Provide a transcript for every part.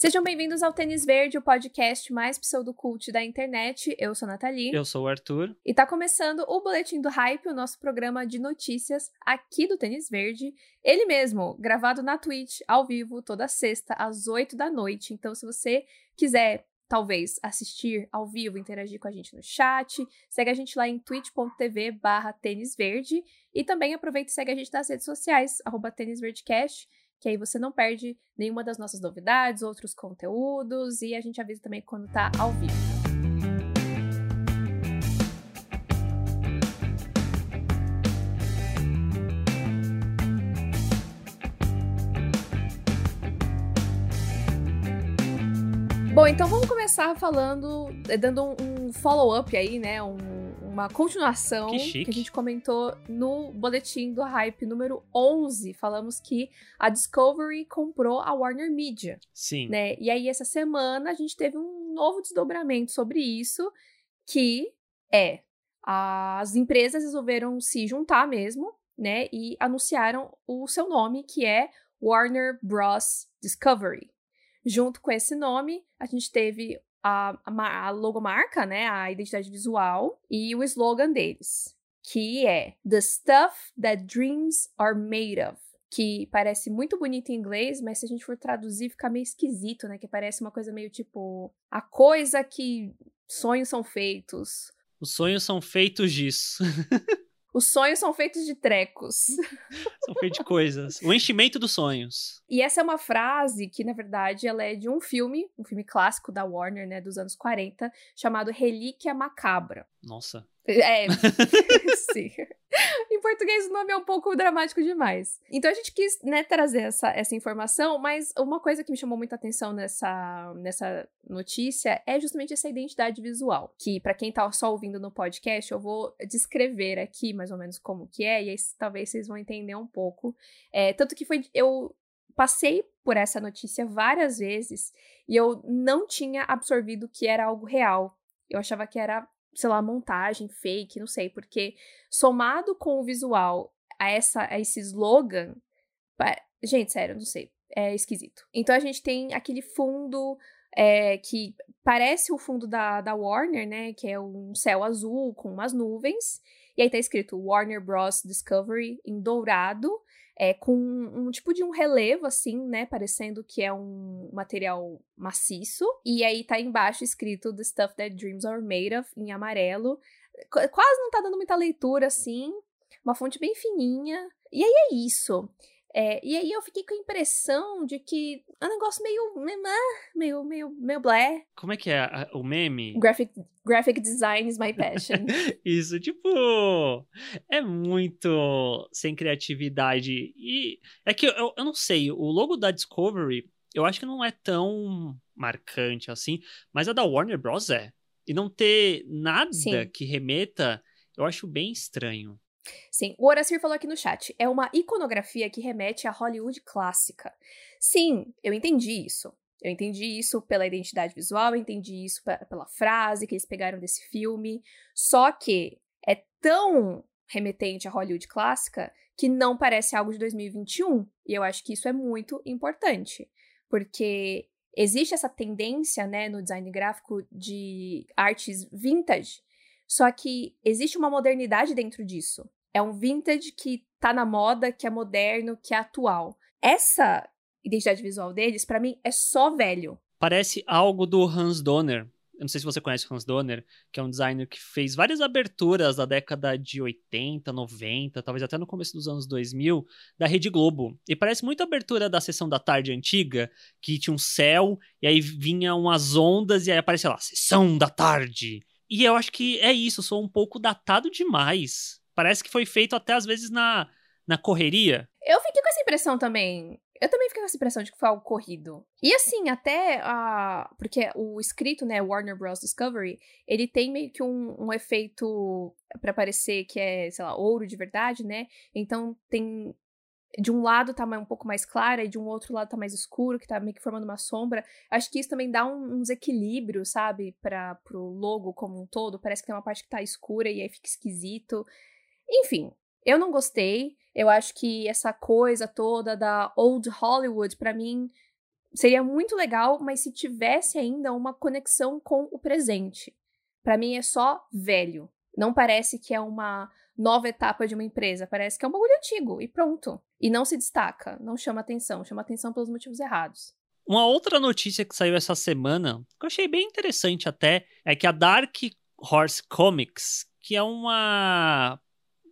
Sejam bem-vindos ao Tênis Verde, o podcast mais pseudocult da internet. Eu sou a Nathalie. Eu sou o Arthur. E tá começando o Boletim do Hype, o nosso programa de notícias aqui do Tênis Verde. Ele mesmo, gravado na Twitch, ao vivo, toda sexta, às 8 da noite. Então, se você quiser talvez assistir ao vivo, interagir com a gente no chat. Segue a gente lá em twitch.tv barra tênis verde. E também aproveita e segue a gente nas redes sociais, arroba tênisverdecast que aí você não perde nenhuma das nossas novidades, outros conteúdos e a gente avisa também quando tá ao vivo. Então vamos começar falando, eh, dando um follow-up aí, né? Um, uma continuação que, que, a gente comentou no boletim do Hype número 11. Falamos que a Discovery comprou a Warner Media. Sim. Né? E aí, essa semana, a gente teve um novo desdobramento sobre isso, que é as empresas resolveram se juntar mesmo, né? E anunciaram o seu nome, que é Warner Bros. Discovery. Junto com esse nome, a gente teve a, a, a logomarca, né, a identidade visual e o slogan deles, que é The Stuff That Dreams Are Made Of. Que parece muito bonito em inglês, mas se a gente for traduzir fica meio esquisito, né? Que parece uma coisa meio tipo a coisa que sonhos são feitos. Os sonhos são feitos disso. Os sonhos são feitos de trecos. são feitos de coisas. O enchimento dos sonhos. E essa é uma frase que, na verdade, ela é de um filme, um filme clássico da Warner, né, dos anos 40, chamado Relíquia Macabra. Nossa. É, sim. Em português o nome é um pouco dramático demais. Então a gente quis, né, trazer essa, essa informação, mas uma coisa que me chamou muita atenção nessa, nessa notícia é justamente essa identidade visual, que para quem tá só ouvindo no podcast, eu vou descrever aqui mais ou menos como que é, e aí talvez vocês vão entender um pouco. É, tanto que foi, eu passei por essa notícia várias vezes e eu não tinha absorvido que era algo real. Eu achava que era sei lá, montagem fake, não sei, porque somado com o visual a, essa, a esse slogan, gente, sério, não sei, é esquisito. Então a gente tem aquele fundo é, que parece o fundo da, da Warner, né, que é um céu azul com umas nuvens, e aí tá escrito Warner Bros. Discovery em dourado, é, com um tipo de um relevo, assim, né? Parecendo que é um material maciço. E aí tá embaixo escrito The Stuff That Dreams Are Made Of, em amarelo. Quase não tá dando muita leitura, assim. Uma fonte bem fininha. E aí é isso. É, e aí eu fiquei com a impressão de que é um negócio meio. meio. meio. meio blé. Como é que é o meme? Graphic, graphic design is my passion. Isso, tipo. É muito sem criatividade. E é que eu, eu não sei, o logo da Discovery, eu acho que não é tão marcante assim, mas a da Warner Bros. é. E não ter nada Sim. que remeta, eu acho bem estranho. Sim, o Horacir falou aqui no chat. É uma iconografia que remete à Hollywood clássica. Sim, eu entendi isso. Eu entendi isso pela identidade visual, eu entendi isso pela frase que eles pegaram desse filme. Só que é tão remetente à Hollywood clássica que não parece algo de 2021. E eu acho que isso é muito importante. Porque existe essa tendência, né, no design gráfico de artes vintage. Só que existe uma modernidade dentro disso. É um vintage que tá na moda, que é moderno, que é atual. Essa identidade visual deles, para mim, é só velho. Parece algo do Hans Donner. Eu não sei se você conhece o Hans Donner, que é um designer que fez várias aberturas da década de 80, 90, talvez até no começo dos anos 2000, da Rede Globo. E parece muito a abertura da sessão da tarde antiga, que tinha um céu, e aí vinha umas ondas, e aí aparecia lá, sessão da tarde. E eu acho que é isso, sou um pouco datado demais. Parece que foi feito até às vezes na, na correria. Eu fiquei com essa impressão também. Eu também fiquei com essa impressão de que foi algo corrido. E assim, até a. Porque o escrito, né, Warner Bros. Discovery, ele tem meio que um, um efeito para parecer que é, sei lá, ouro de verdade, né? Então tem. De um lado tá um pouco mais clara e de um outro lado tá mais escuro, que tá meio que formando uma sombra. Acho que isso também dá um, uns equilíbrios, sabe? Para pro logo como um todo. Parece que tem uma parte que tá escura e aí fica esquisito. Enfim, eu não gostei. Eu acho que essa coisa toda da old Hollywood, para mim, Seria muito legal, mas se tivesse ainda uma conexão com o presente. Para mim é só velho. Não parece que é uma nova etapa de uma empresa, parece que é um bagulho antigo e pronto. E não se destaca, não chama atenção, chama atenção pelos motivos errados. Uma outra notícia que saiu essa semana, que eu achei bem interessante até, é que a Dark Horse Comics, que é uma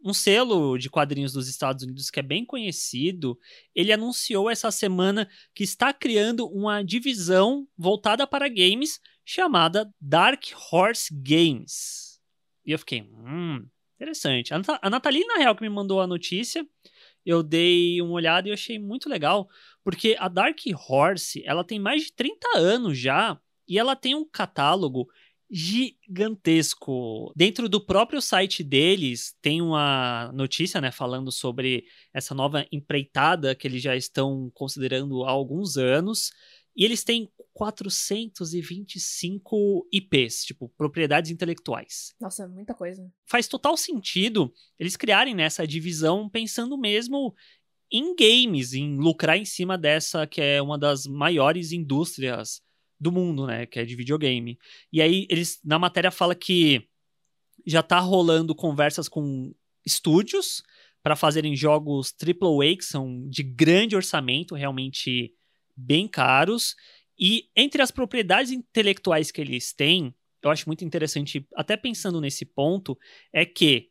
um selo de quadrinhos dos Estados Unidos que é bem conhecido, ele anunciou essa semana que está criando uma divisão voltada para games chamada Dark Horse Games. E eu fiquei, hum, interessante. A, Nat a Nathalie, na real, que me mandou a notícia, eu dei uma olhada e achei muito legal, porque a Dark Horse, ela tem mais de 30 anos já, e ela tem um catálogo gigantesco. Dentro do próprio site deles tem uma notícia, né, falando sobre essa nova empreitada que eles já estão considerando há alguns anos. E eles têm 425 IPs, tipo, propriedades intelectuais. Nossa, muita coisa. Faz total sentido eles criarem nessa divisão pensando mesmo em games, em lucrar em cima dessa que é uma das maiores indústrias do mundo, né? Que é de videogame. E aí, eles na matéria fala que já tá rolando conversas com estúdios para fazerem jogos AAA, que são de grande orçamento, realmente bem caros. E entre as propriedades intelectuais que eles têm, eu acho muito interessante, até pensando nesse ponto, é que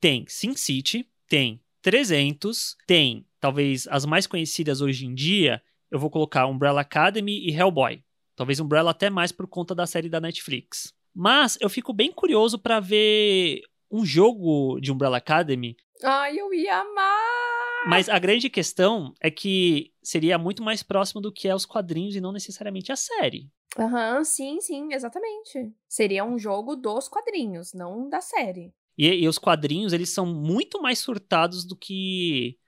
tem SimCity, tem 300, tem talvez as mais conhecidas hoje em dia, eu vou colocar Umbrella Academy e Hellboy. Talvez Umbrella até mais por conta da série da Netflix. Mas eu fico bem curioso para ver um jogo de Umbrella Academy. Ai, eu ia amar! Mas a grande questão é que seria muito mais próximo do que é os quadrinhos e não necessariamente a série. Aham, uhum, sim, sim, exatamente. Seria um jogo dos quadrinhos, não da série. E, e, os quadrinhos, eles são muito mais surtados do que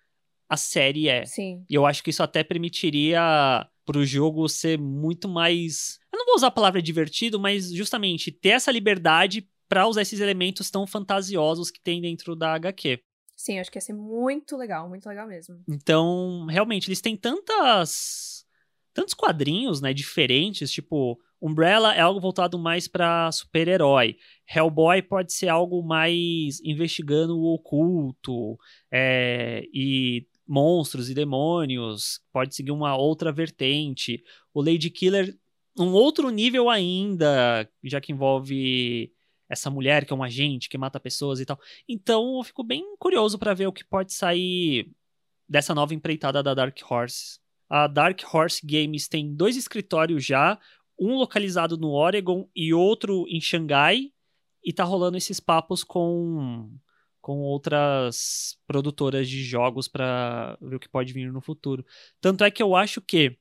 a série é. Sim. E eu acho que isso até permitiria pro jogo ser muito mais. Eu não vou usar a palavra divertido, mas justamente ter essa liberdade para usar esses elementos tão fantasiosos que tem dentro da HQ. Sim, acho que ia ser muito legal, muito legal mesmo. Então, realmente, eles têm tantas. tantos quadrinhos, né, diferentes, tipo. Umbrella é algo voltado mais para super-herói. Hellboy pode ser algo mais investigando o oculto. É, e monstros e demônios, pode seguir uma outra vertente. O Lady Killer, um outro nível ainda, já que envolve essa mulher que é um agente que mata pessoas e tal. Então eu fico bem curioso para ver o que pode sair dessa nova empreitada da Dark Horse. A Dark Horse Games tem dois escritórios já, um localizado no Oregon e outro em Xangai, e tá rolando esses papos com com outras produtoras de jogos para ver o que pode vir no futuro. Tanto é que eu acho que,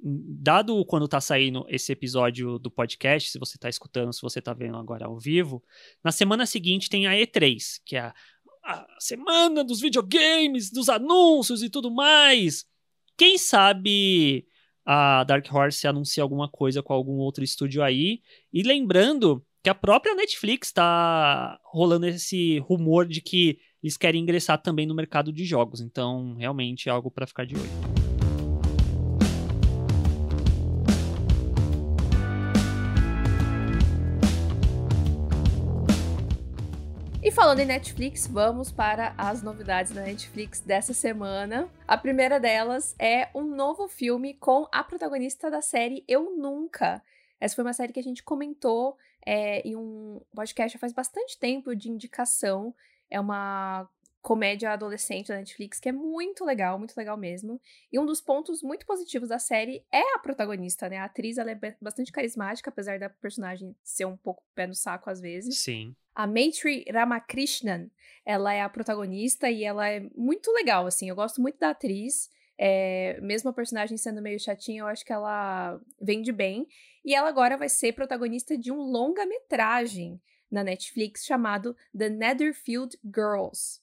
dado quando tá saindo esse episódio do podcast, se você tá escutando, se você tá vendo agora ao vivo, na semana seguinte tem a E3, que é a, a semana dos videogames, dos anúncios e tudo mais. Quem sabe a Dark Horse anuncia alguma coisa com algum outro estúdio aí. E lembrando que a própria Netflix está rolando esse rumor de que eles querem ingressar também no mercado de jogos. Então, realmente é algo para ficar de olho. E falando em Netflix, vamos para as novidades da Netflix dessa semana. A primeira delas é um novo filme com a protagonista da série Eu Nunca. Essa foi uma série que a gente comentou é, em um podcast faz bastante tempo de indicação. É uma comédia adolescente da Netflix que é muito legal, muito legal mesmo. E um dos pontos muito positivos da série é a protagonista, né? A atriz ela é bastante carismática, apesar da personagem ser um pouco pé no saco às vezes. Sim. A Maitri Ramakrishnan, ela é a protagonista e ela é muito legal, assim. Eu gosto muito da atriz. É, mesmo a personagem sendo meio chatinha, eu acho que ela vende bem. E ela agora vai ser protagonista de um longa-metragem na Netflix chamado The Netherfield Girls.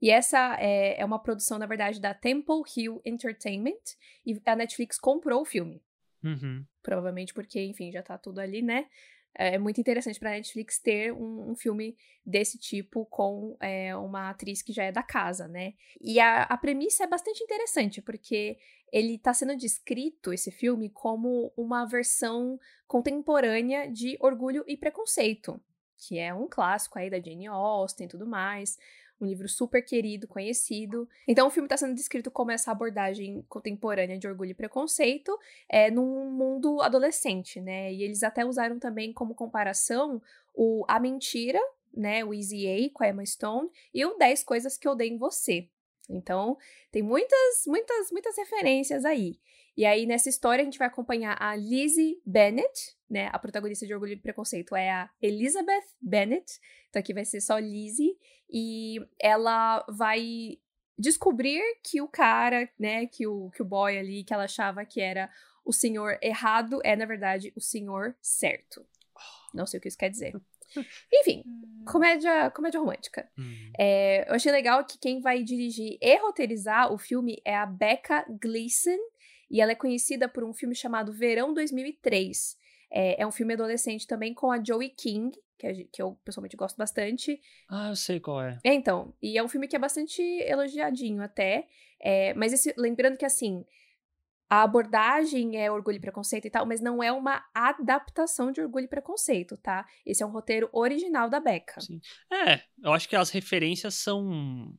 E essa é, é, uma produção, na verdade, da Temple Hill Entertainment. E a Netflix comprou o filme. Uhum. Provavelmente porque, enfim, já tá tudo ali, né? É muito interessante para a Netflix ter um, um, filme desse tipo com é, uma atriz que já é da casa, né? E a, a premissa é bastante interessante, porque ele está sendo descrito, esse filme, como uma versão contemporânea de Orgulho e Preconceito, que é um clássico aí da Jane Austen e tudo mais um livro super querido, conhecido. Então o filme está sendo descrito como essa abordagem contemporânea de orgulho e preconceito é, num mundo adolescente, né? E eles até usaram também como comparação o A Mentira, né? O Easy A com a Emma Stone e o 10 Coisas que Dei em Você. Então, tem muitas, muitas, muitas referências aí. E aí, nessa história, a gente vai acompanhar a Lizzie Bennett, né? A protagonista de Orgulho e Preconceito é a Elizabeth Bennett. Então, aqui vai ser só Lizzie. E ela vai descobrir que o cara, né? Que o, que o boy ali, que ela achava que era o senhor errado, é, na verdade, o senhor certo. Não sei o que isso quer dizer. Enfim, hum. comédia, comédia romântica. Hum. É, eu achei legal que quem vai dirigir e roteirizar o filme é a Becca Gleason, e ela é conhecida por um filme chamado Verão 2003. É, é um filme adolescente também com a Joey King, que, que eu pessoalmente gosto bastante. Ah, eu sei qual é. É, então. E é um filme que é bastante elogiadinho até. É, mas esse, lembrando que assim. A abordagem é orgulho e preconceito e tal, mas não é uma adaptação de orgulho e preconceito, tá? Esse é um roteiro original da Becca. Sim. É, eu acho que as referências são.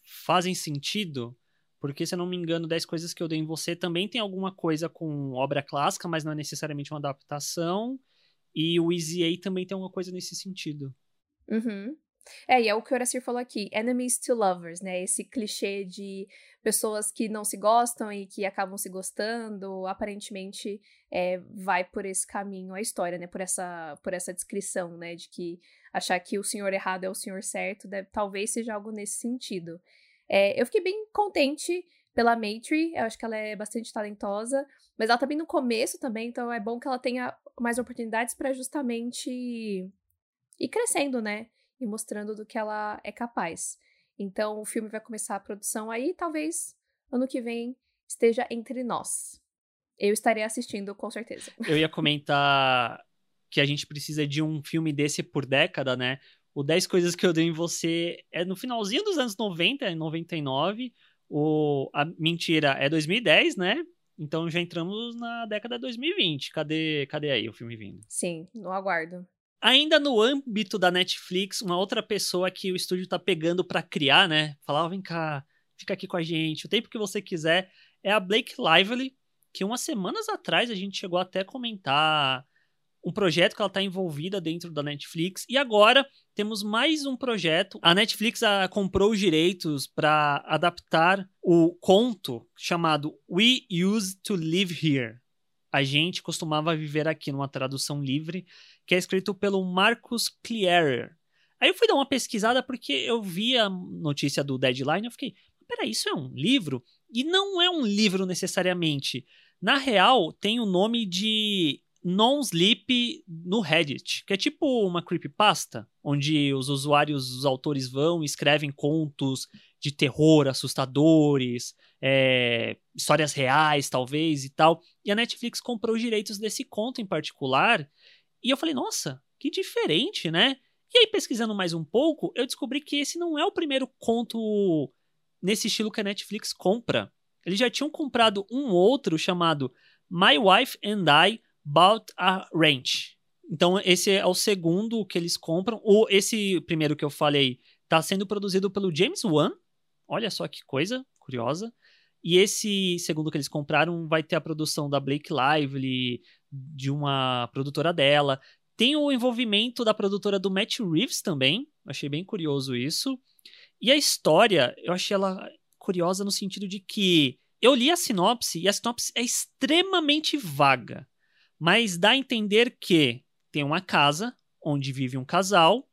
fazem sentido porque, se eu não me engano, 10 coisas que eu dei em você também tem alguma coisa com obra clássica, mas não é necessariamente uma adaptação. E o Easy A também tem alguma coisa nesse sentido. Uhum. É, e é o que o Horacir falou aqui, enemies to lovers, né? Esse clichê de pessoas que não se gostam e que acabam se gostando, aparentemente é, vai por esse caminho a história, né? Por essa, por essa descrição, né? De que achar que o senhor errado é o senhor certo, deve, talvez seja algo nesse sentido. É, eu fiquei bem contente pela Maitri, eu acho que ela é bastante talentosa, mas ela tá no começo também, então é bom que ela tenha mais oportunidades para justamente ir crescendo, né? E mostrando do que ela é capaz. Então o filme vai começar a produção aí, talvez ano que vem esteja entre nós. Eu estarei assistindo com certeza. Eu ia comentar que a gente precisa de um filme desse por década, né? O 10 Coisas que eu dei em você é no finalzinho dos anos 90, em 99. O, a Mentira é 2010, né? Então já entramos na década de 2020. Cadê, cadê aí o filme vindo? Sim, no aguardo. Ainda no âmbito da Netflix, uma outra pessoa que o estúdio tá pegando para criar, né? Falava, vem cá, fica aqui com a gente, o tempo que você quiser, é a Blake Lively, que umas semanas atrás a gente chegou até a comentar um projeto que ela está envolvida dentro da Netflix. E agora temos mais um projeto. A Netflix a, ah, comprou os direitos para adaptar o conto chamado We Used to Live Here. A gente costumava viver aqui, numa tradução livre, que é escrito pelo Marcus Clearer. Aí eu fui dar uma pesquisada porque eu vi a notícia do Deadline e fiquei, peraí, isso é um livro? E não é um livro necessariamente. Na real, tem o nome de non-sleep no Reddit, que é tipo uma creepypasta, onde os usuários, os autores vão e escrevem contos de terror assustadores, é, histórias reais, talvez, e tal. E a Netflix comprou os direitos desse conto em particular. E eu falei, nossa, que diferente, né? E aí, pesquisando mais um pouco, eu descobri que esse não é o primeiro conto nesse estilo que a Netflix compra. Eles já tinham comprado um outro chamado My Wife and I Bought a Ranch. Então, esse é o segundo que eles compram. O, esse primeiro que eu falei está sendo produzido pelo James Wan. Olha só que coisa curiosa. E esse segundo que eles compraram vai ter a produção da Blake Lively, de uma produtora dela. Tem o envolvimento da produtora do Matt Reeves também. Achei bem curioso isso. E a história, eu achei ela curiosa no sentido de que eu li a sinopse e a sinopse é extremamente vaga mas dá a entender que tem uma casa onde vive um casal,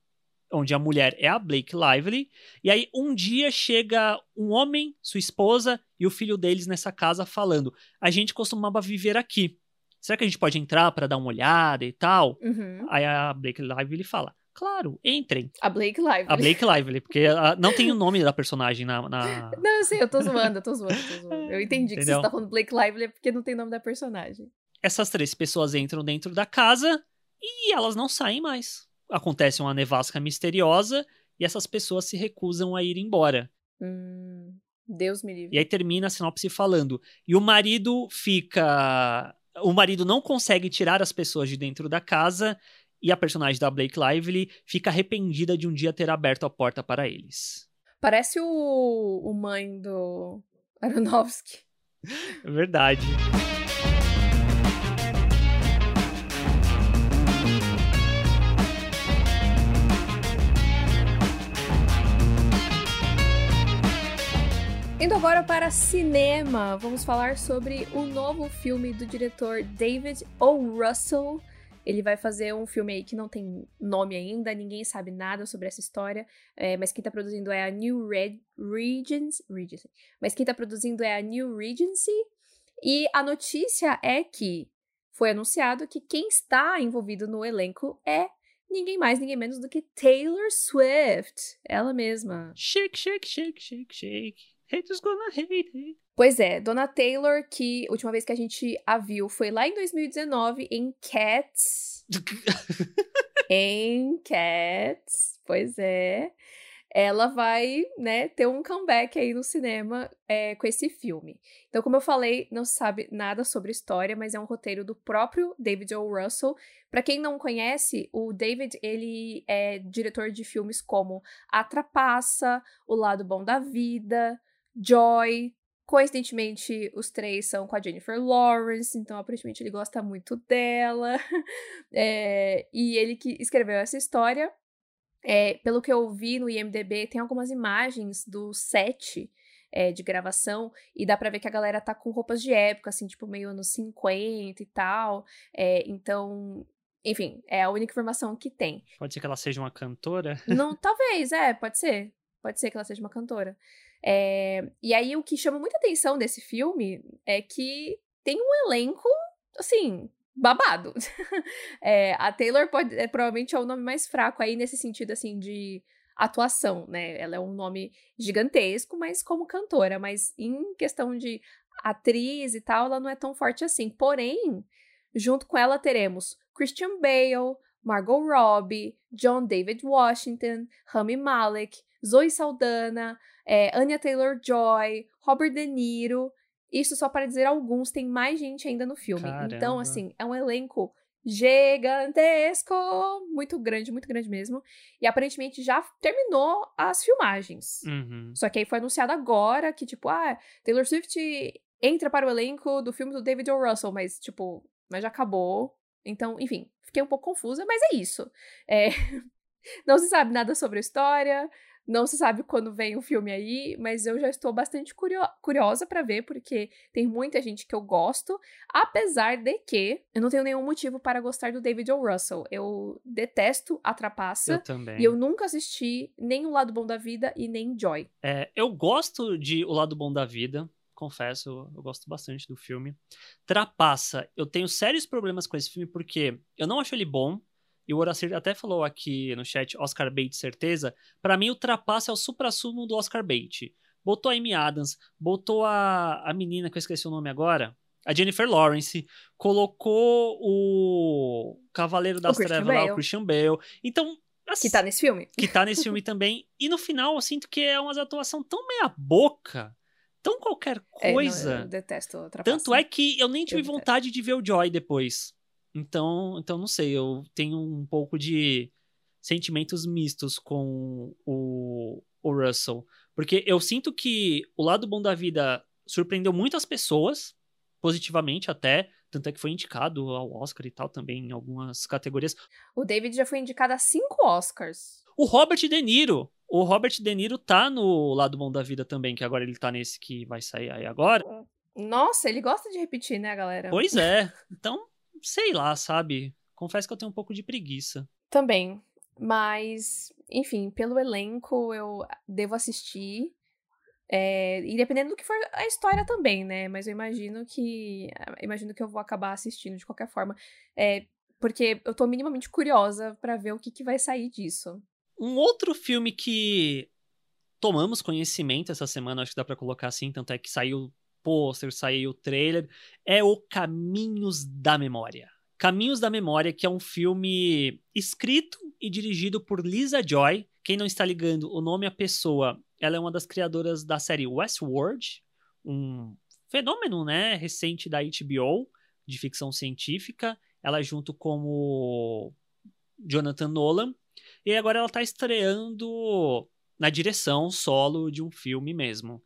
onde a mulher é a Blake Lively, e aí um dia chega um homem, sua esposa e o filho deles nessa casa falando: a gente costumava viver aqui. Será que a gente pode entrar para dar uma olhada e tal? Uhum. Aí a Blake Lively fala: Claro, entrem. A Blake Lively. A Blake Lively, porque não tem o nome da personagem na, na, Não, eu sei, eu tô zoando, eu tô zoando, tô zoando. Eu entendi Entendeu? que você tá falando Blake Lively é porque não tem nome da personagem essas três pessoas entram dentro da casa e elas não saem mais. Acontece uma nevasca misteriosa e essas pessoas se recusam a ir embora. Hum. Deus me livre. E aí termina a sinopse falando: e o marido fica. O marido não consegue tirar as pessoas de dentro da casa e a personagem da Blake Lively fica arrependida de um dia ter aberto a porta para eles. Parece o, o mãe do Aronofsky. É verdade. Indo agora para cinema, vamos falar sobre o novo filme do diretor David O. Russell. Ele vai fazer um filme aí que não tem nome ainda, ninguém sabe nada sobre essa história, é, mas quem tá produzindo é a New Red Regency, Regency. Mas quem tá produzindo é a New Regency. E a notícia é que foi anunciado que quem está envolvido no elenco é ninguém mais, ninguém menos do que Taylor Swift, ela mesma. Shake, shake, shake, shake, shake. Haters gonna hate. Pois é, Dona Taylor, que a última vez que a gente a viu foi lá em 2019 em Cats. em Cats, pois é. Ela vai, né, ter um comeback aí no cinema é, com esse filme. Então, como eu falei, não se sabe nada sobre história, mas é um roteiro do próprio David O. Russell. Para quem não conhece, o David, ele é diretor de filmes como A Trapaça, O Lado Bom da Vida, Joy. Coincidentemente, os três são com a Jennifer Lawrence, então aparentemente ele gosta muito dela. É, e ele que escreveu essa história. É, pelo que eu vi no IMDB, tem algumas imagens do set é, de gravação e dá pra ver que a galera tá com roupas de época, assim, tipo meio anos 50 e tal. É, então, enfim, é a única informação que tem. Pode ser que ela seja uma cantora? Não, talvez, é, pode ser. Pode ser que ela seja uma cantora. É, e aí o que chama muita atenção desse filme é que tem um elenco, assim, babado. é, a Taylor pode, é, provavelmente é o nome mais fraco aí nesse sentido, assim, de atuação, né? Ela é um nome gigantesco, mas como cantora, mas em questão de atriz e tal, ela não é tão forte assim. Porém, junto com ela teremos Christian Bale, Margot Robbie, John David Washington, Rami Malek, Zoe Saldana, é, Anya Taylor-Joy, Robert De Niro. Isso só para dizer alguns, tem mais gente ainda no filme. Então, Caramba. Então, assim, é um elenco gigantesco, muito grande, muito grande mesmo. E aparentemente já terminou as filmagens. Uhum. Só que aí foi anunciado agora que, tipo, ah, Taylor Swift entra para o elenco do filme do David O. Russell, mas, tipo, mas já acabou. Então, enfim, fiquei um pouco confusa, mas é isso. É... Não se sabe nada sobre a história. Não se sabe quando vem o filme aí, mas eu já estou bastante curio curiosa para ver, porque tem muita gente que eu gosto, apesar de que eu não tenho nenhum motivo para gostar do David O. Russell. Eu detesto a Trapaça. Eu também. E eu nunca assisti nem O Lado Bom da Vida e nem Joy. É, eu gosto de O Lado Bom da Vida, confesso, eu gosto bastante do filme. Trapaça, eu tenho sérios problemas com esse filme porque eu não acho ele bom, e o Horacir até falou aqui no chat, Oscar Bates, certeza. Para mim, o Trapaça é o supra-sumo do Oscar Bates. Botou a Amy Adams, botou a, a menina que eu esqueci o nome agora, a Jennifer Lawrence, colocou o Cavaleiro das Trevas lá, o Christian Bale. Então, assim, que tá nesse filme. Que tá nesse filme também. E no final, eu sinto que é uma atuação tão meia boca, tão qualquer coisa. É, não, eu detesto. Tanto é que eu nem tive eu vontade detesto. de ver o Joy depois. Então, então não sei, eu tenho um pouco de sentimentos mistos com o, o Russell. Porque eu sinto que o lado bom da vida surpreendeu muitas pessoas, positivamente até, tanto é que foi indicado ao Oscar e tal também em algumas categorias. O David já foi indicado a cinco Oscars. O Robert De Niro. O Robert De Niro tá no lado bom da vida também, que agora ele tá nesse que vai sair aí agora. Nossa, ele gosta de repetir, né, galera? Pois é. Então, sei lá, sabe? Confesso que eu tenho um pouco de preguiça. Também. Mas, enfim, pelo elenco eu devo assistir. É, e dependendo do que for a história também, né? Mas eu imagino que. Imagino que eu vou acabar assistindo de qualquer forma. É, porque eu tô minimamente curiosa para ver o que, que vai sair disso. Um outro filme que tomamos conhecimento essa semana, acho que dá pra colocar assim, tanto é que saiu pôster, saiu o trailer, é o Caminhos da Memória. Caminhos da Memória, que é um filme escrito e dirigido por Lisa Joy. Quem não está ligando o nome à pessoa ela é uma das criadoras da série Westworld, um fenômeno, né, recente da HBO de ficção científica. Ela junto com o Jonathan Nolan. E agora ela está estreando na direção solo de um filme mesmo.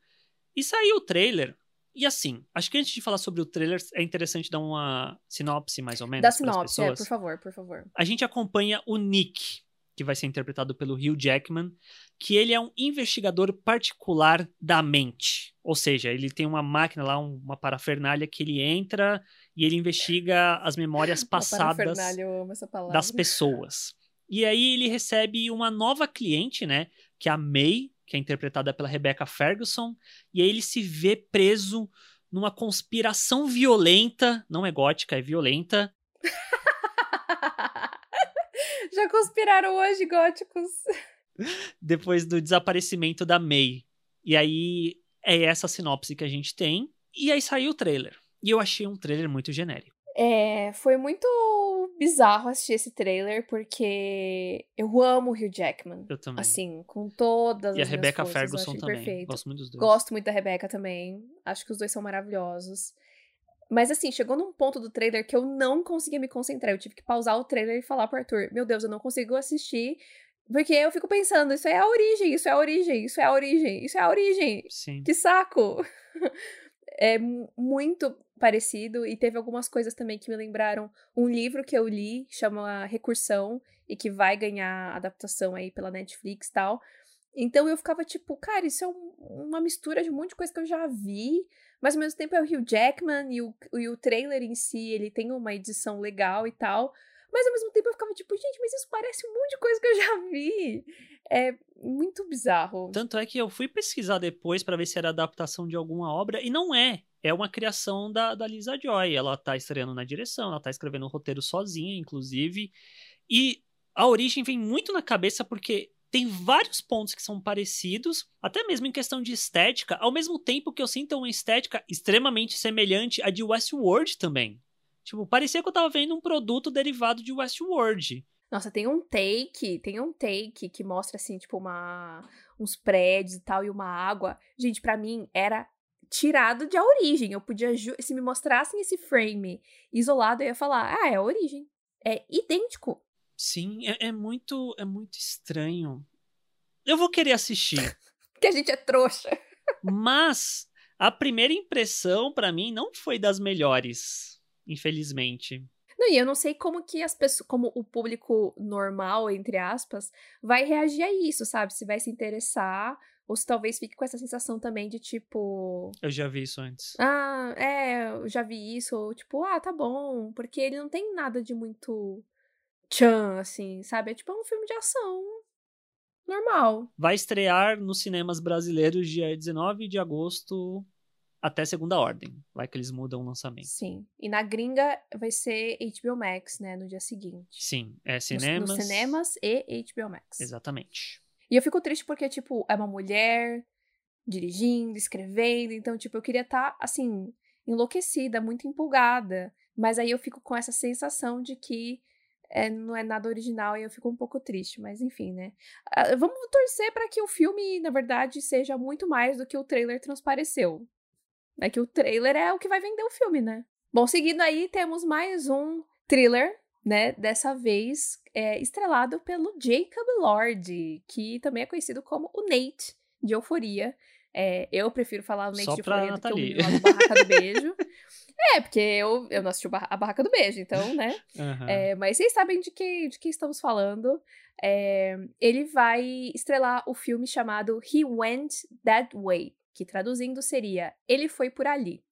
E saiu o trailer. E assim, acho que antes de falar sobre o trailer, é interessante dar uma sinopse, mais ou menos. Da sinopse, é, por favor, por favor. A gente acompanha o Nick, que vai ser interpretado pelo Hugh Jackman, que ele é um investigador particular da mente. Ou seja, ele tem uma máquina lá, uma parafernália que ele entra e ele investiga as memórias passadas das pessoas. E aí ele recebe uma nova cliente, né, que é a May, que é interpretada pela Rebecca Ferguson, e aí ele se vê preso numa conspiração violenta, não é gótica, é violenta. Já conspiraram hoje, góticos. Depois do desaparecimento da May. E aí é essa sinopse que a gente tem. E aí saiu o trailer. E eu achei um trailer muito genérico. É, foi muito bizarro assistir esse trailer, porque eu amo o Hugh Jackman. Eu também. Assim, com todas e as a Rebecca forças, Ferguson também. Perfeito. Gosto muito dos dois. Gosto muito da Rebecca também. Acho que os dois são maravilhosos. Mas assim, chegou num ponto do trailer que eu não conseguia me concentrar. Eu tive que pausar o trailer e falar pro Arthur: Meu Deus, eu não consigo assistir. Porque eu fico pensando, isso é a origem, isso é a origem, isso é a origem, isso é a origem. Sim. Que saco! é muito parecido e teve algumas coisas também que me lembraram um livro que eu li, chama Recursão, e que vai ganhar adaptação aí pela Netflix tal. Então eu ficava tipo, cara, isso é um, uma mistura de um monte de coisa que eu já vi, mas ao mesmo tempo é o Hugh Jackman e o, e o trailer em si, ele tem uma edição legal e tal. Mas ao mesmo tempo eu ficava tipo, gente, mas isso parece um monte de coisa que eu já vi. É muito bizarro. Tanto é que eu fui pesquisar depois para ver se era adaptação de alguma obra, e não é. É uma criação da, da Lisa Joy. Ela tá estreando na direção, ela tá escrevendo o roteiro sozinha, inclusive. E a origem vem muito na cabeça porque tem vários pontos que são parecidos, até mesmo em questão de estética, ao mesmo tempo que eu sinto uma estética extremamente semelhante à de Westworld também. Tipo, parecia que eu tava vendo um produto derivado de Westworld. Nossa, tem um take, tem um take que mostra assim, tipo, uma uns prédios e tal e uma água. Gente, para mim era tirado de a origem. Eu podia se me mostrassem esse frame isolado, eu ia falar: "Ah, é a origem. É idêntico". Sim, é, é muito é muito estranho. Eu vou querer assistir. Porque a gente é trouxa. Mas a primeira impressão para mim não foi das melhores, infelizmente. Não, e eu não sei como que as pessoas, como o público normal, entre aspas, vai reagir a isso, sabe? Se vai se interessar, ou se talvez fique com essa sensação também de tipo. Eu já vi isso antes. Ah, é, eu já vi isso, ou tipo, ah, tá bom, porque ele não tem nada de muito tchan, assim, sabe? É tipo um filme de ação normal. Vai estrear nos cinemas brasileiros dia 19 de agosto até segunda ordem. Vai que eles mudam o lançamento. Sim. E na gringa vai ser HBO Max, né? No dia seguinte. Sim. É cinemas. Nos, nos cinemas e HBO Max. Exatamente. E eu fico triste porque, tipo, é uma mulher dirigindo, escrevendo. Então, tipo, eu queria estar, tá, assim, enlouquecida, muito empolgada. Mas aí eu fico com essa sensação de que é, não é nada original e eu fico um pouco triste, mas enfim, né? Uh, vamos torcer para que o filme, na verdade, seja muito mais do que o trailer transpareceu. É que o trailer é o que vai vender o filme, né? Bom, seguindo aí, temos mais um thriller, né? Dessa vez é, estrelado pelo Jacob Lord, que também é conhecido como o Nate de Euforia. É, eu prefiro falar o Nate Só de Euforia do que o Nathalie. menino lá do Barraca do Beijo. é, porque eu, eu não assisti a Barraca do Beijo, então, né? Aham. É, mas vocês sabem de que, de que estamos falando. É, ele vai estrelar o filme chamado He Went That Way, que traduzindo seria Ele Foi Por Ali.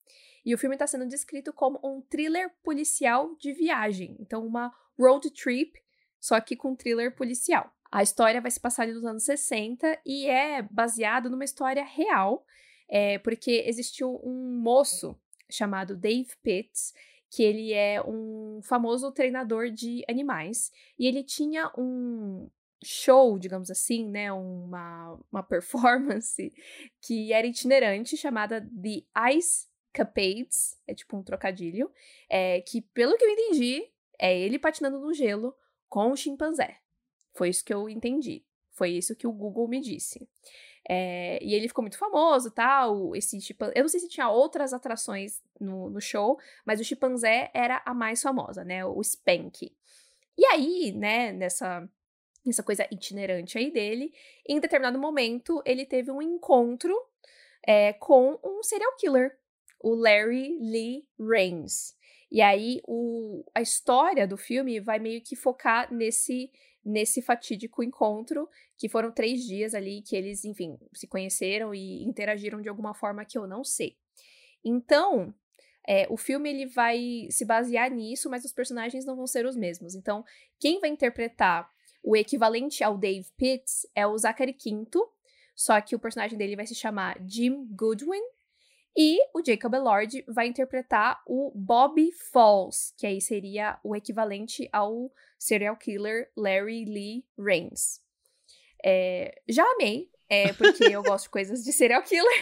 E o filme está sendo descrito como um thriller policial de viagem. Então, uma road trip, só que com thriller policial. A história vai se passar nos anos 60 e é baseado numa história real, é, porque existiu um moço chamado Dave Pitts, que ele é um famoso treinador de animais, e ele tinha um show, digamos assim, né, uma, uma performance que era itinerante, chamada The Ice Capades, é tipo um trocadilho, é, que pelo que eu entendi, é ele patinando no gelo com um chimpanzé. Foi isso que eu entendi. Foi isso que o Google me disse. É, e ele ficou muito famoso, tal. Esse chimpanzé. Eu não sei se tinha outras atrações no, no show, mas o chimpanzé era a mais famosa, né? O Spank. E aí, né, nessa, nessa coisa itinerante aí dele, em determinado momento ele teve um encontro é, com um serial killer, o Larry Lee Rains. E aí o, a história do filme vai meio que focar nesse nesse fatídico encontro, que foram três dias ali que eles, enfim, se conheceram e interagiram de alguma forma que eu não sei. Então, é, o filme ele vai se basear nisso, mas os personagens não vão ser os mesmos. Então, quem vai interpretar o equivalente ao Dave Pitts é o Zachary Quinto, só que o personagem dele vai se chamar Jim Goodwin. E o Jacob Elord vai interpretar o Bobby Falls, que aí seria o equivalente ao serial killer Larry Lee Rains. É, já amei, é, porque eu gosto de coisas de serial killer.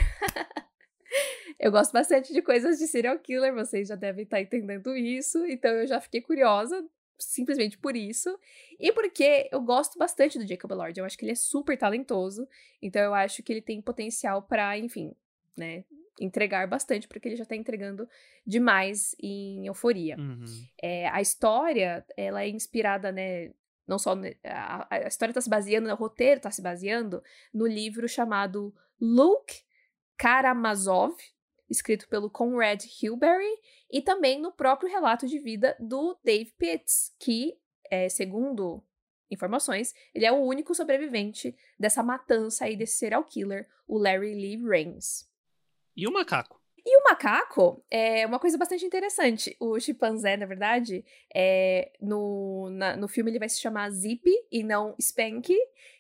eu gosto bastante de coisas de serial killer, vocês já devem estar entendendo isso, então eu já fiquei curiosa simplesmente por isso. E porque eu gosto bastante do Jacob Elord. Eu acho que ele é super talentoso. Então eu acho que ele tem potencial para, enfim, né, entregar bastante, porque ele já tá entregando demais em Euforia. Uhum. É, a história, ela é inspirada, né, não só... A, a história tá se baseando, né, o roteiro tá se baseando no livro chamado Luke Karamazov, escrito pelo Conrad Hilberry, e também no próprio relato de vida do Dave Pitts, que, é, segundo informações, ele é o único sobrevivente dessa matança aí desse serial killer, o Larry Lee Rains. E o macaco? E o macaco é uma coisa bastante interessante. O chimpanzé, na verdade, é, no, na, no filme ele vai se chamar Zip e não Spank.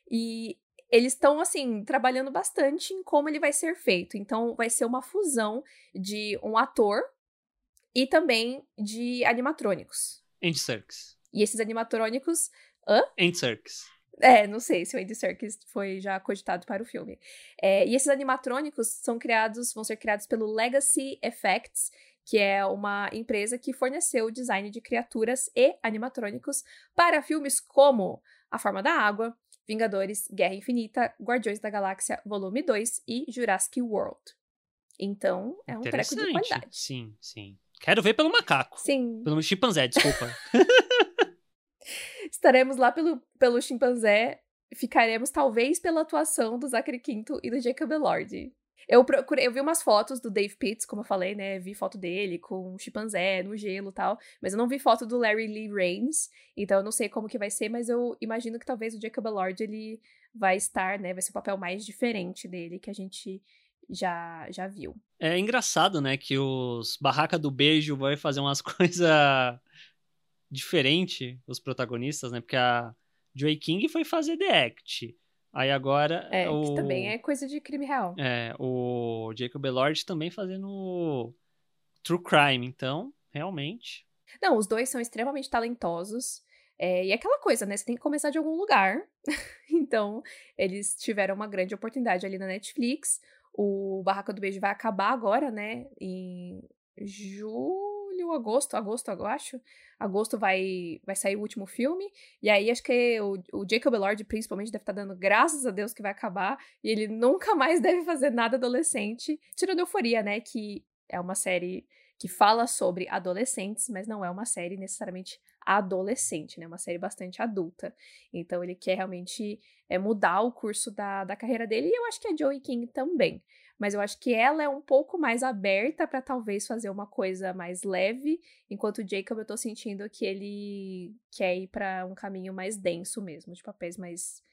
E eles estão, assim, trabalhando bastante em como ele vai ser feito. Então, vai ser uma fusão de um ator e também de animatrônicos. Andy Serkis. E esses animatrônicos. Hã? Andy Serkis. É, não sei se o Andy Serkis foi já cogitado para o filme. É, e esses animatrônicos são criados, vão ser criados pelo Legacy Effects, que é uma empresa que forneceu o design de criaturas e animatrônicos para filmes como A Forma da Água, Vingadores, Guerra Infinita, Guardiões da Galáxia Volume 2 e Jurassic World. Então, é um treco de qualidade. Sim, sim. Quero ver pelo macaco. Sim. Pelo chimpanzé, desculpa. Estaremos lá pelo, pelo chimpanzé. Ficaremos, talvez, pela atuação do Zachary Quinto e do Jacob Elordi. Eu procurei, eu vi umas fotos do Dave Pitts, como eu falei, né? Vi foto dele com um chimpanzé no gelo e tal. Mas eu não vi foto do Larry Lee Rains. Então eu não sei como que vai ser, mas eu imagino que talvez o Jacob Elord ele vai estar, né? Vai ser o papel mais diferente dele que a gente já, já viu. É engraçado, né, que os Barraca do Beijo vai fazer umas coisas diferentes, os protagonistas, né? Porque a Joey King foi fazer The Act. Aí agora. É, o... que também é coisa de crime real. É, o Jacob Elord também fazendo True Crime. Então, realmente. Não, os dois são extremamente talentosos. É, e é aquela coisa, né? Você tem que começar de algum lugar. então, eles tiveram uma grande oportunidade ali na Netflix. O Barraca do Beijo vai acabar agora, né? Em julho, agosto, agosto, eu acho. Agosto vai, vai sair o último filme. E aí acho que o, o Jacob Elord, principalmente, deve estar tá dando graças a Deus que vai acabar. E ele nunca mais deve fazer nada adolescente. Tirando Euforia, né? Que é uma série que fala sobre adolescentes, mas não é uma série necessariamente adolescente, né? Uma série bastante adulta. Então ele quer realmente é, mudar o curso da, da carreira dele, e eu acho que a Joey King também. Mas eu acho que ela é um pouco mais aberta para talvez fazer uma coisa mais leve, enquanto o Jacob eu tô sentindo que ele quer ir para um caminho mais denso mesmo, de papéis mais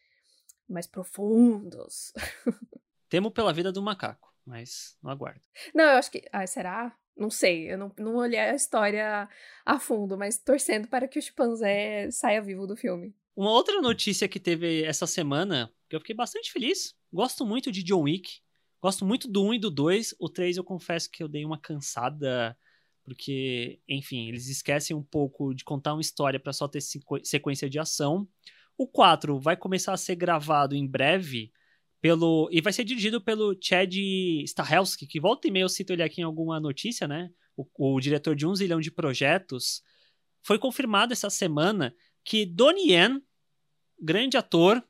mais profundos. Temo pela vida do macaco, mas não aguardo. Não, eu acho que. Ah, será? Não sei, eu não, não olhei a história a fundo, mas torcendo para que o chimpanzé saia vivo do filme. Uma outra notícia que teve essa semana, que eu fiquei bastante feliz. Gosto muito de John Wick. Gosto muito do 1 e do 2. O 3 eu confesso que eu dei uma cansada, porque, enfim, eles esquecem um pouco de contar uma história para só ter sequência de ação. O 4 vai começar a ser gravado em breve pelo e vai ser dirigido pelo Chad Stahelski, que volta e meia eu cito ele aqui em alguma notícia, né? O, o, diretor de um zilhão de projetos. Foi confirmado essa semana que Donnie Yen, grande ator,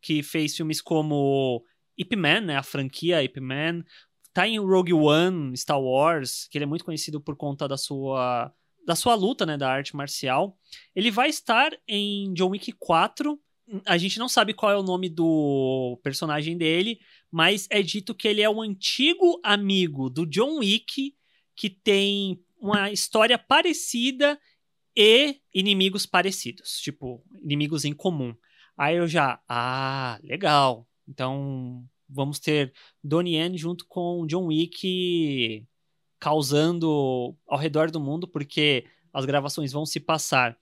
que fez filmes como Ip Man, né, a franquia Ip Man, tá em Rogue One, Star Wars, que ele é muito conhecido por conta da sua da sua luta, né, da arte marcial. Ele vai estar em John Wick 4. A gente não sabe qual é o nome do personagem dele, mas é dito que ele é um antigo amigo do John Wick que tem uma história parecida e inimigos parecidos, tipo, inimigos em comum. Aí eu já, ah, legal. Então, vamos ter Donnie Yen junto com John Wick causando ao redor do mundo, porque as gravações vão se passar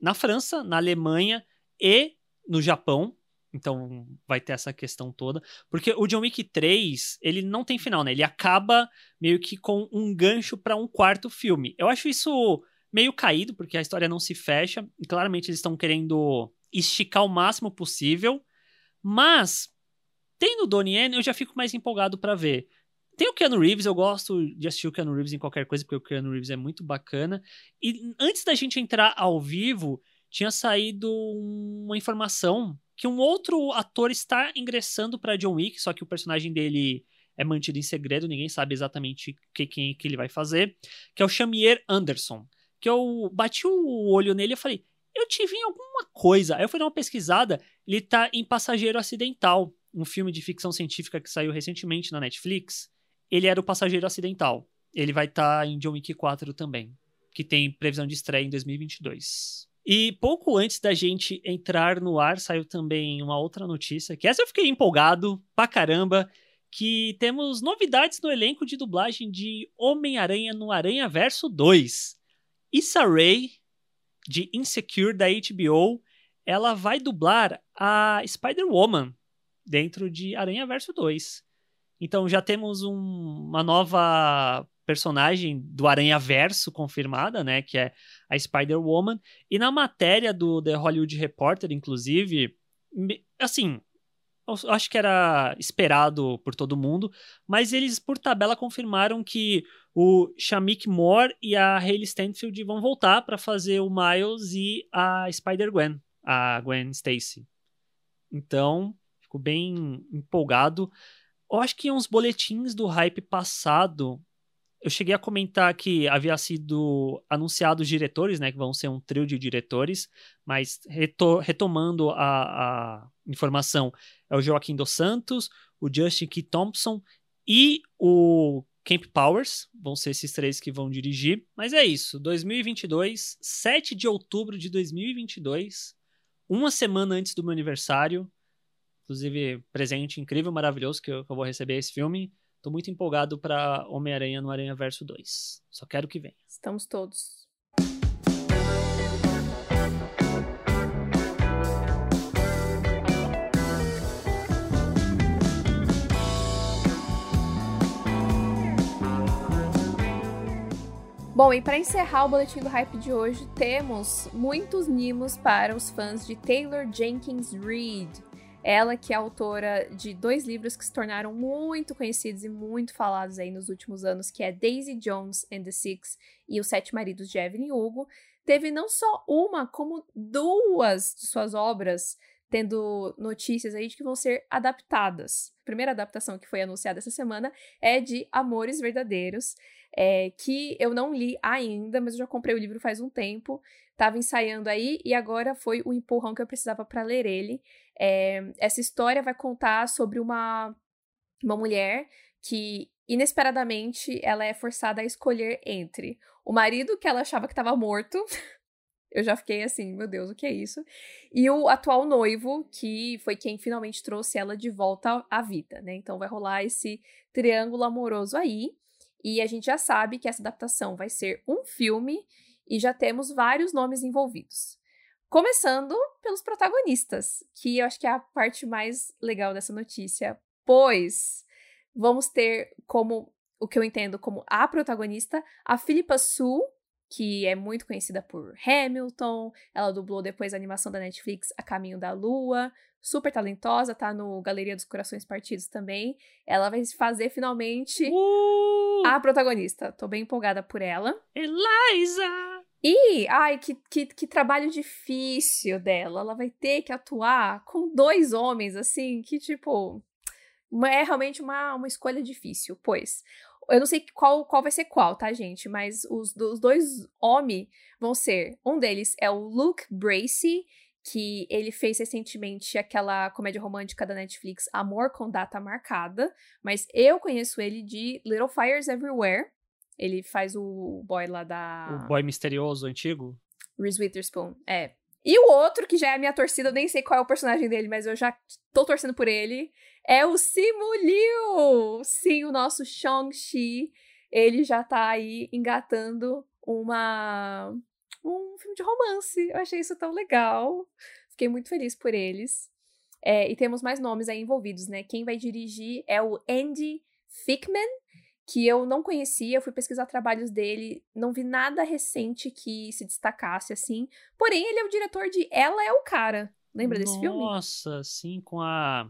na França, na Alemanha e no Japão. Então vai ter essa questão toda. Porque o John Wick 3, ele não tem final, né? Ele acaba meio que com um gancho para um quarto filme. Eu acho isso meio caído, porque a história não se fecha. E claramente eles estão querendo esticar o máximo possível. Mas, tendo Donnie Yen, eu já fico mais empolgado para ver. Tem o Keanu Reeves, eu gosto de assistir o Keanu Reeves em qualquer coisa, porque o Keanu Reeves é muito bacana. E antes da gente entrar ao vivo, tinha saído uma informação que um outro ator está ingressando para John Wick, só que o personagem dele é mantido em segredo, ninguém sabe exatamente que, quem que ele vai fazer, que é o Xamier Anderson. Que eu bati o olho nele e falei, eu te vi em alguma coisa. Aí eu fui dar uma pesquisada, ele tá em Passageiro Acidental, um filme de ficção científica que saiu recentemente na Netflix. Ele era o Passageiro Acidental. Ele vai estar tá em John Wick 4 também, que tem previsão de estreia em 2022. E pouco antes da gente entrar no ar, saiu também uma outra notícia, que essa eu fiquei empolgado pra caramba, que temos novidades no elenco de dublagem de Homem-Aranha no Aranha Verso 2. Issa Rae, de Insecure da HBO, ela vai dublar a Spider-Woman dentro de Aranha Verso 2. Então já temos um, uma nova personagem do Aranha Verso confirmada, né, que é a Spider-Woman, e na matéria do The Hollywood Reporter, inclusive, assim, eu acho que era esperado por todo mundo, mas eles por tabela confirmaram que o Shamik Moore e a Hayley Stanfield vão voltar para fazer o Miles e a Spider-Gwen, a Gwen Stacy. Então, fico bem empolgado. Eu acho que uns boletins do hype passado eu cheguei a comentar que havia sido anunciado os diretores, né, que vão ser um trio de diretores, mas reto retomando a, a, informação, é o Joaquim dos Santos, o Justin Key Thompson e o Camp Powers, vão ser esses três que vão dirigir. Mas é isso, 2022, 7 de outubro de 2022, uma semana antes do meu aniversário, inclusive presente incrível, maravilhoso que eu, que eu vou receber esse filme. Tô muito empolgado para Homem-Aranha no Aranha Verso 2. Só quero que venha. Estamos todos. Bom, e para encerrar o boletim do hype de hoje, temos muitos mimos para os fãs de Taylor Jenkins Reid. Ela que é autora de dois livros que se tornaram muito conhecidos e muito falados aí nos últimos anos, que é Daisy Jones and the Six e Os Sete Maridos de Evelyn Hugo, teve não só uma, como duas de suas obras tendo notícias aí de que vão ser adaptadas. A primeira adaptação que foi anunciada essa semana é de Amores Verdadeiros, é, que eu não li ainda, mas eu já comprei o livro faz um tempo, estava ensaiando aí e agora foi o empurrão que eu precisava para ler ele. É, essa história vai contar sobre uma, uma mulher que inesperadamente ela é forçada a escolher entre o marido que ela achava que estava morto. eu já fiquei assim, meu Deus, o que é isso? E o atual noivo, que foi quem finalmente trouxe ela de volta à vida, né? Então vai rolar esse triângulo amoroso aí. E a gente já sabe que essa adaptação vai ser um filme e já temos vários nomes envolvidos. Começando pelos protagonistas, que eu acho que é a parte mais legal dessa notícia, pois vamos ter como o que eu entendo como a protagonista, a Philippa Sue, que é muito conhecida por Hamilton, ela dublou depois a animação da Netflix A Caminho da Lua, super talentosa, tá no Galeria dos Corações Partidos também. Ela vai fazer finalmente uh! a protagonista. Tô bem empolgada por ela. Eliza! E, ai, que, que, que trabalho difícil dela. Ela vai ter que atuar com dois homens, assim, que, tipo, é realmente uma, uma escolha difícil, pois. Eu não sei qual, qual vai ser qual, tá, gente? Mas os, os dois homens vão ser. Um deles é o Luke Bracey, que ele fez recentemente aquela comédia romântica da Netflix Amor com Data Marcada, mas eu conheço ele de Little Fires Everywhere. Ele faz o boy lá da. O boy misterioso antigo? Reese Witherspoon, é. E o outro, que já é a minha torcida, eu nem sei qual é o personagem dele, mas eu já tô torcendo por ele, é o Simu Liu! Sim, o nosso Shang-Chi. Ele já tá aí engatando uma um filme de romance. Eu achei isso tão legal. Fiquei muito feliz por eles. É, e temos mais nomes aí envolvidos, né? Quem vai dirigir é o Andy Fickman, que eu não conhecia, fui pesquisar trabalhos dele, não vi nada recente que se destacasse assim. Porém, ele é o diretor de Ela é o Cara. Lembra desse filme? Nossa, sim, com a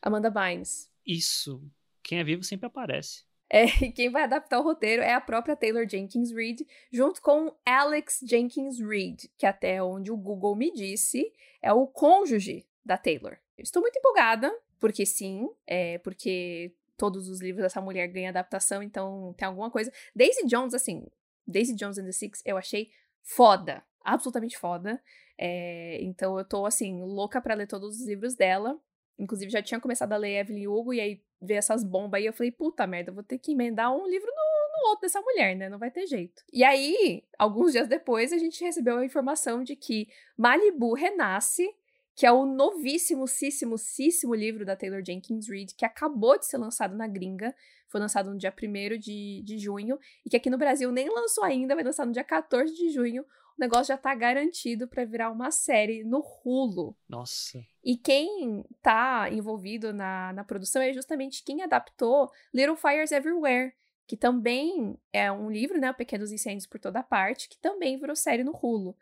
Amanda Bynes. Isso. Quem é vivo sempre aparece. É, e quem vai adaptar o roteiro é a própria Taylor Jenkins Reid, junto com Alex Jenkins Reid, que até onde o Google me disse é o cônjuge da Taylor. Eu estou muito empolgada, porque sim, é porque todos os livros dessa mulher ganham adaptação, então tem alguma coisa. Daisy Jones, assim, Daisy Jones and the Six, eu achei foda, absolutamente foda. É, então eu tô, assim, louca para ler todos os livros dela. Inclusive, já tinha começado a ler Evelyn Hugo, e aí ver essas bombas aí, eu falei, puta merda, vou ter que emendar um livro no, no, outro dessa mulher, né? Não vai ter jeito. E aí, alguns dias depois, a gente recebeu a informação de que Malibu renasce, que é o novíssimo, císsimo livro da Taylor Jenkins Reid, que acabou de ser lançado na gringa. Foi lançado no dia 1 de, de junho, e que aqui no Brasil nem lançou ainda, vai lançar no dia 14 de junho o negócio já tá garantido para virar uma série no Hulu. Nossa. E quem tá envolvido na, na produção é justamente quem adaptou Little Fires Everywhere, que também é um livro, né? Pequenos Incêndios por Toda Parte, que também virou série no Hulu.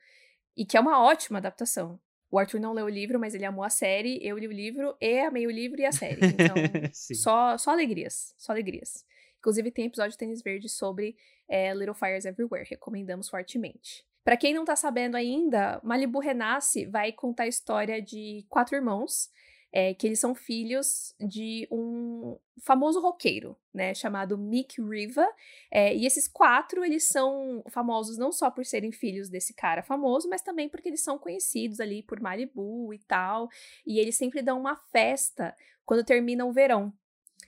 E que é uma ótima adaptação. O Arthur não leu o livro, mas ele amou a série. Eu li o livro e amei o livro e a série. Então, só, só alegrias. Só alegrias. Inclusive, tem episódio de Tênis Verde sobre é, Little Fires Everywhere. Recomendamos fortemente. Para quem não tá sabendo ainda, Malibu Renasce vai contar a história de quatro irmãos, é, que eles são filhos de um famoso roqueiro, né, chamado Mick Riva. É, e esses quatro, eles são famosos não só por serem filhos desse cara famoso, mas também porque eles são conhecidos ali por Malibu e tal. E eles sempre dão uma festa quando termina o verão.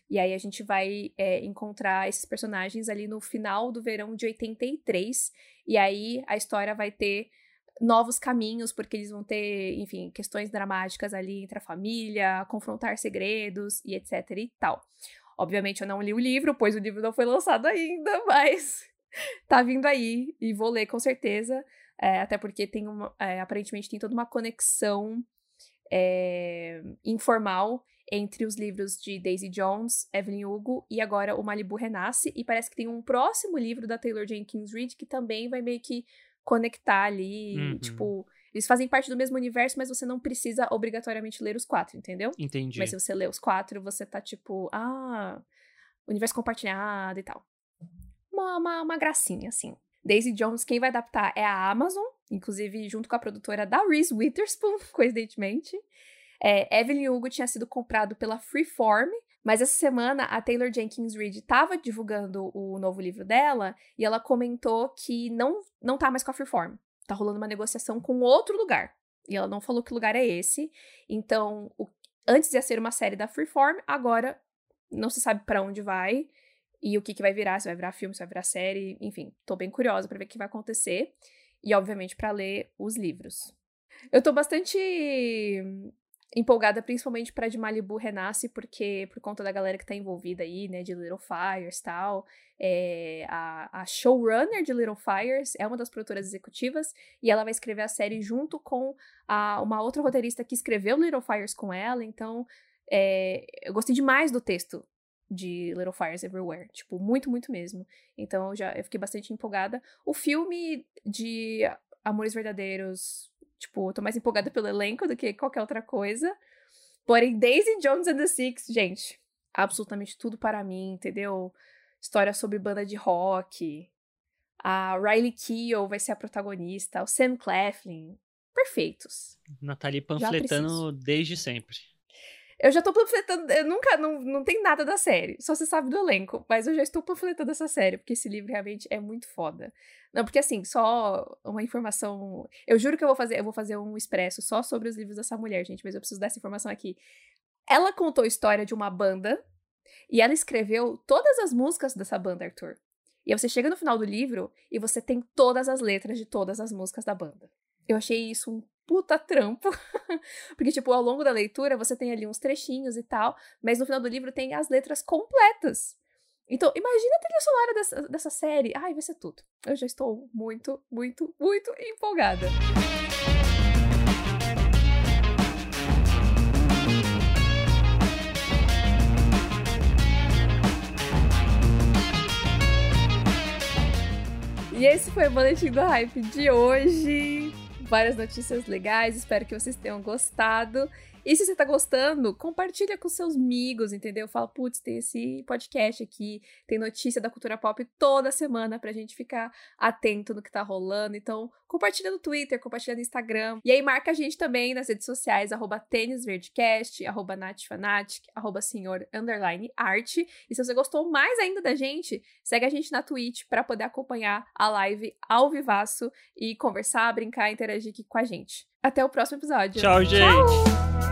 E aí a gente vai é, encontrar esses personagens ali no final do verão de 83. E aí a história vai ter novos caminhos, porque eles vão ter, enfim, questões dramáticas ali entre a família, confrontar segredos e etc e tal. Obviamente eu não li o livro, pois o livro não foi lançado ainda, mas tá vindo aí e vou ler com certeza. É, até porque tem uma, é, aparentemente tem toda uma conexão é, informal entre os livros de Daisy Jones, Evelyn Hugo e agora o Malibu Renasce. E parece que tem um próximo livro da Taylor Jenkins Reid que também vai meio que conectar ali. Uhum. Tipo, eles fazem parte do mesmo universo, mas você não precisa obrigatoriamente ler os quatro, entendeu? Entendi. Mas se você lê os quatro, você tá tipo, ah, universo compartilhado e tal. Uma, uma, uma gracinha, assim. Daisy Jones, quem vai adaptar é a Amazon, inclusive junto com a produtora da Reese Witherspoon, coincidentemente. É, Evelyn Hugo tinha sido comprado pela Freeform, mas essa semana a Taylor Jenkins Reid estava divulgando o novo livro dela e ela comentou que não, não tá mais com a Freeform. Tá rolando uma negociação com outro lugar. E ela não falou que lugar é esse. Então, o, antes ia ser uma série da Freeform, agora não se sabe para onde vai e o que, que vai virar, se vai virar filme, se vai virar série, enfim, tô bem curiosa para ver o que vai acontecer e obviamente para ler os livros. Eu tô bastante empolgada principalmente para de Malibu Renasce, porque por conta da galera que tá envolvida aí, né, de Little Fires e tal, é, a, a showrunner de Little Fires é uma das produtoras executivas e ela vai escrever a série junto com a, uma outra roteirista que escreveu Little Fires com ela, então é, eu gostei demais do texto de Little Fires Everywhere, tipo, muito, muito mesmo. Então eu já eu fiquei bastante empolgada. O filme de Amores Verdadeiros Tipo, eu tô mais empolgada pelo elenco do que qualquer outra coisa. Porém, Daisy Jones and the Six, gente, absolutamente tudo para mim, entendeu? História sobre banda de rock. A Riley Keough vai ser a protagonista. O Sam Claflin. Perfeitos. Nathalie panfletando desde sempre. Eu já tô panfletando. Eu nunca. Não, não tem nada da série. Só você sabe do elenco. Mas eu já estou panfletando essa série. Porque esse livro realmente é muito foda. Não, porque assim, só uma informação. Eu juro que eu vou fazer. Eu vou fazer um expresso só sobre os livros dessa mulher, gente. Mas eu preciso dessa informação aqui. Ela contou a história de uma banda. E ela escreveu todas as músicas dessa banda, Arthur. E aí você chega no final do livro e você tem todas as letras de todas as músicas da banda. Eu achei isso um puta trampo. Porque, tipo, ao longo da leitura você tem ali uns trechinhos e tal, mas no final do livro tem as letras completas. Então, imagina a trilha sonora dessa, dessa série. Ai, vai ser tudo. Eu já estou muito, muito, muito empolgada. E esse foi o Boletim do Hype de hoje. Várias notícias legais, espero que vocês tenham gostado. E se você tá gostando, compartilha com seus amigos, entendeu? Fala, putz, tem esse podcast aqui, tem notícia da cultura pop toda semana pra gente ficar atento no que tá rolando. Então, compartilha no Twitter, compartilha no Instagram. E aí marca a gente também nas redes sociais, arroba tênisverdecast, arroba natfanatic, arroba senhor, underline, arte. E se você gostou mais ainda da gente, segue a gente na Twitch para poder acompanhar a live ao vivaço e conversar, brincar, interagir aqui com a gente. Até o próximo episódio. Tchau, gente! Tchau!